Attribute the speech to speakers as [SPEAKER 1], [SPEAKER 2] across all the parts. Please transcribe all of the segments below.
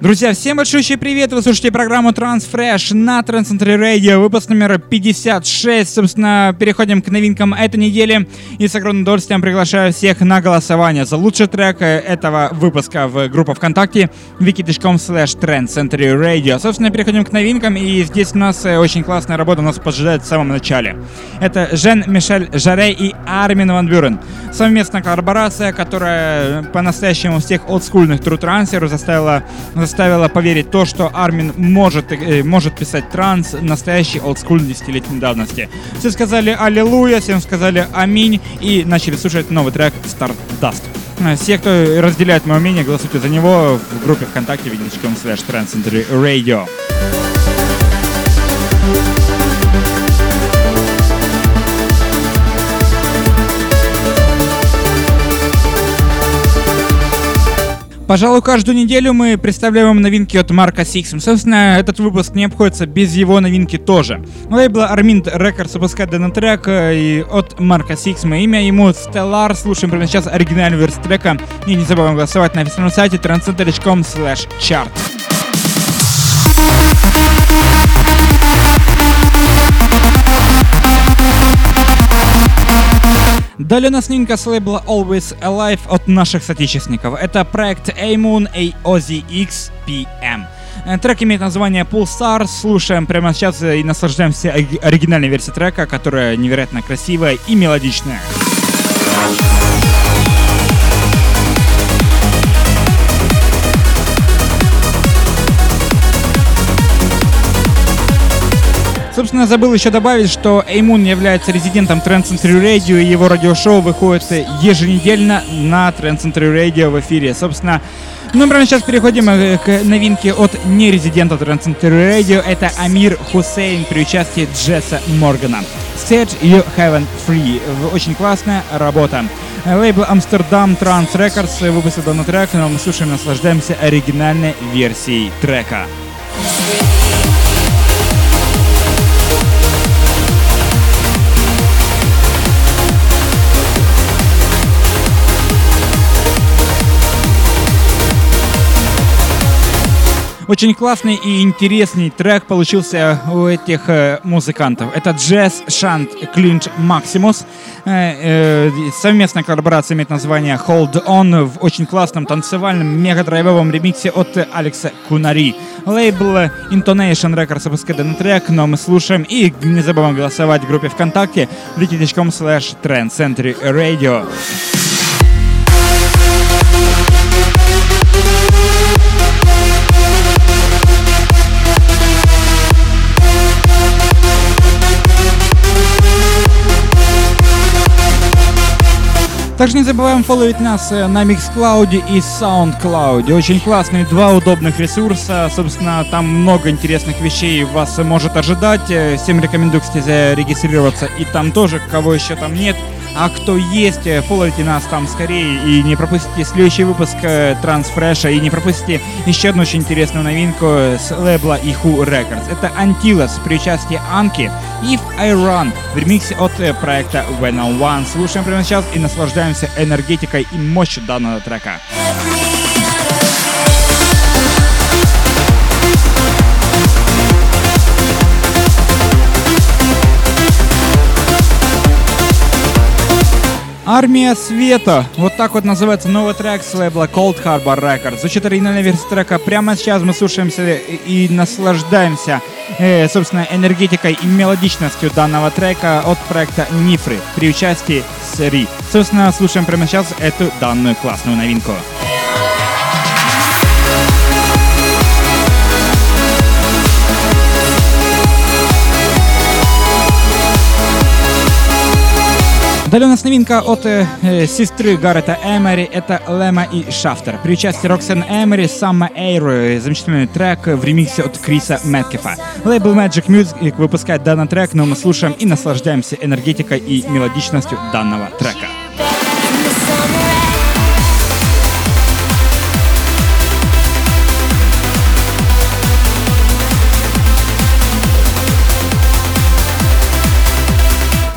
[SPEAKER 1] Друзья, всем большой привет! Вы слушаете программу Transfresh на Transcentry Radio, выпуск номер 56. Собственно, переходим к новинкам этой недели и с огромным удовольствием приглашаю всех на голосование за лучший трек этого выпуска в группу ВКонтакте wiki.com slash Transcentry Radio. Собственно, переходим к новинкам и здесь у нас э, очень классная работа нас поджидает в самом начале. Это Жен Мишель Жаре и Армин Ван Бюрен. Совместная коллаборация, которая по-настоящему всех олдскульных тру-трансеров заставила заставило поверить то, что Армин может, э, может писать транс настоящий олдскульный десятилетней давности. Все сказали «Аллилуйя», всем сказали «Аминь» и начали слушать новый трек «Stardust». Э, все, кто разделяет мое мнение, голосуйте за него в группе ВКонтакте vk.com slash Radio. Пожалуй, каждую неделю мы представляем вам новинки от Марка Сиксма. Собственно, этот выпуск не обходится без его новинки тоже. Лейбл Armind Records выпускает данный трек э, и от Марка Сиксма. Имя ему Stellar. Слушаем прямо сейчас оригинальную версию трека. И не забываем голосовать на официальном сайте trancecentury.com slash chart. Далее у нас новинка с лейбла Always Alive от наших соотечественников. Это проект A-Moon AOZX PM. Э, трек имеет название Pulsar. Слушаем прямо сейчас и наслаждаемся оригинальной версией трека, которая невероятно красивая и мелодичная. Собственно, забыл еще добавить, что Эймун является резидентом Trend Century Radio, и его радиошоу выходит еженедельно на Trend Century Radio в эфире. Собственно, ну, прямо сейчас переходим э, к новинке от нерезидента Trend Century Radio. Это Амир Хусейн при участии Джесса Моргана. Set You Haven't Free. Очень классная работа. Лейбл Amsterdam Trans Records выпустил данный трек, но мы слушаем и наслаждаемся оригинальной версией трека. Очень классный и интересный трек получился у этих э, музыкантов. Это Jazz Shant Clinch Maximus. Э, э, совместная коллаборация имеет название Hold On в очень классном танцевальном мегадрайвовом ремиксе от Алекса Кунари. Лейбл Intonation Records выпускает данный трек, но мы слушаем и не забываем голосовать в группе ВКонтакте wiki.com slash Trend Century Radio. Также не забываем фолловить нас э, на Mixcloud и SoundCloud. Очень классные два удобных ресурса. Собственно, там много интересных вещей вас может ожидать. Э, всем рекомендую, кстати, зарегистрироваться. И там тоже, кого еще там нет. А кто есть, э, фолловите нас там скорее и не пропустите следующий выпуск Трансфреша и не пропустите еще одну очень интересную новинку с лейбла Ihu Records. Это Antilles при участии Анки If I Run в ремиксе от проекта When On One. Слушаем прямо сейчас и наслаждаемся энергетикой и мощью данного трека. Армия света. Вот так вот называется новый трек с лейбла Cold Harbor Records. Звучит оригинальная версия трека. Прямо сейчас мы слушаемся и наслаждаемся, э, собственно, энергетикой и мелодичностью данного трека от проекта Нифры при участии Сри. Собственно, слушаем прямо сейчас эту данную классную новинку. Далее у нас новинка от э, э, сестры Гаррета Эмери. Это Лема и Шафтер. При участии Роксен Эмери, Самма Эйр. Замечательный трек в ремиксе от Криса Мэткефа. Лейбл Magic Music выпускает данный трек, но мы слушаем и наслаждаемся энергетикой и мелодичностью данного трека.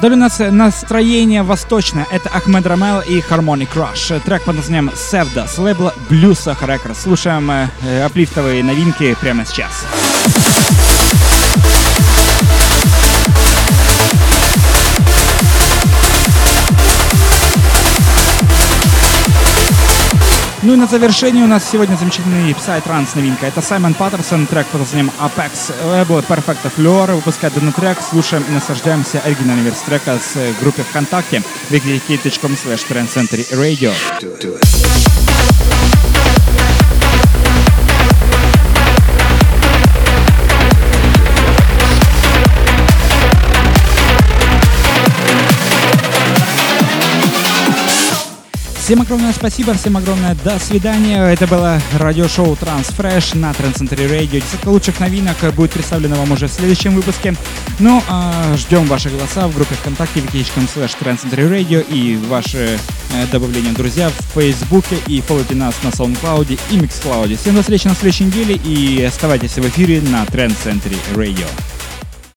[SPEAKER 1] Далее у нас настроение восточное. Это Ахмед Рамел и Harmonic Crush. Трек под названием Sevda с лейбла Blues Records. Слушаем э, аплифтовые новинки прямо сейчас. Ну и на завершение у нас сегодня замечательный Psytrance новинка. Это Саймон Паттерсон, трек под названием Apex. Лейбл Perfect Fleur выпускает данный трек. Слушаем и наслаждаемся оригинальной версией трека с группы ВКонтакте wiki.com slash Radio. Всем огромное спасибо, всем огромное до свидания. Это было радиошоу Transfresh на Transcentury Radio. Десятка лучших новинок будет представлена вам уже в следующем выпуске. Ну, а ждем ваши голоса в группе ВКонтакте wiki.com slash Transcentury Radio и ваши э, добавления друзья в Фейсбуке и фолловите нас на SoundCloud и Mixcloud. Всем до встречи на следующей неделе и оставайтесь в эфире на Trend Century Radio.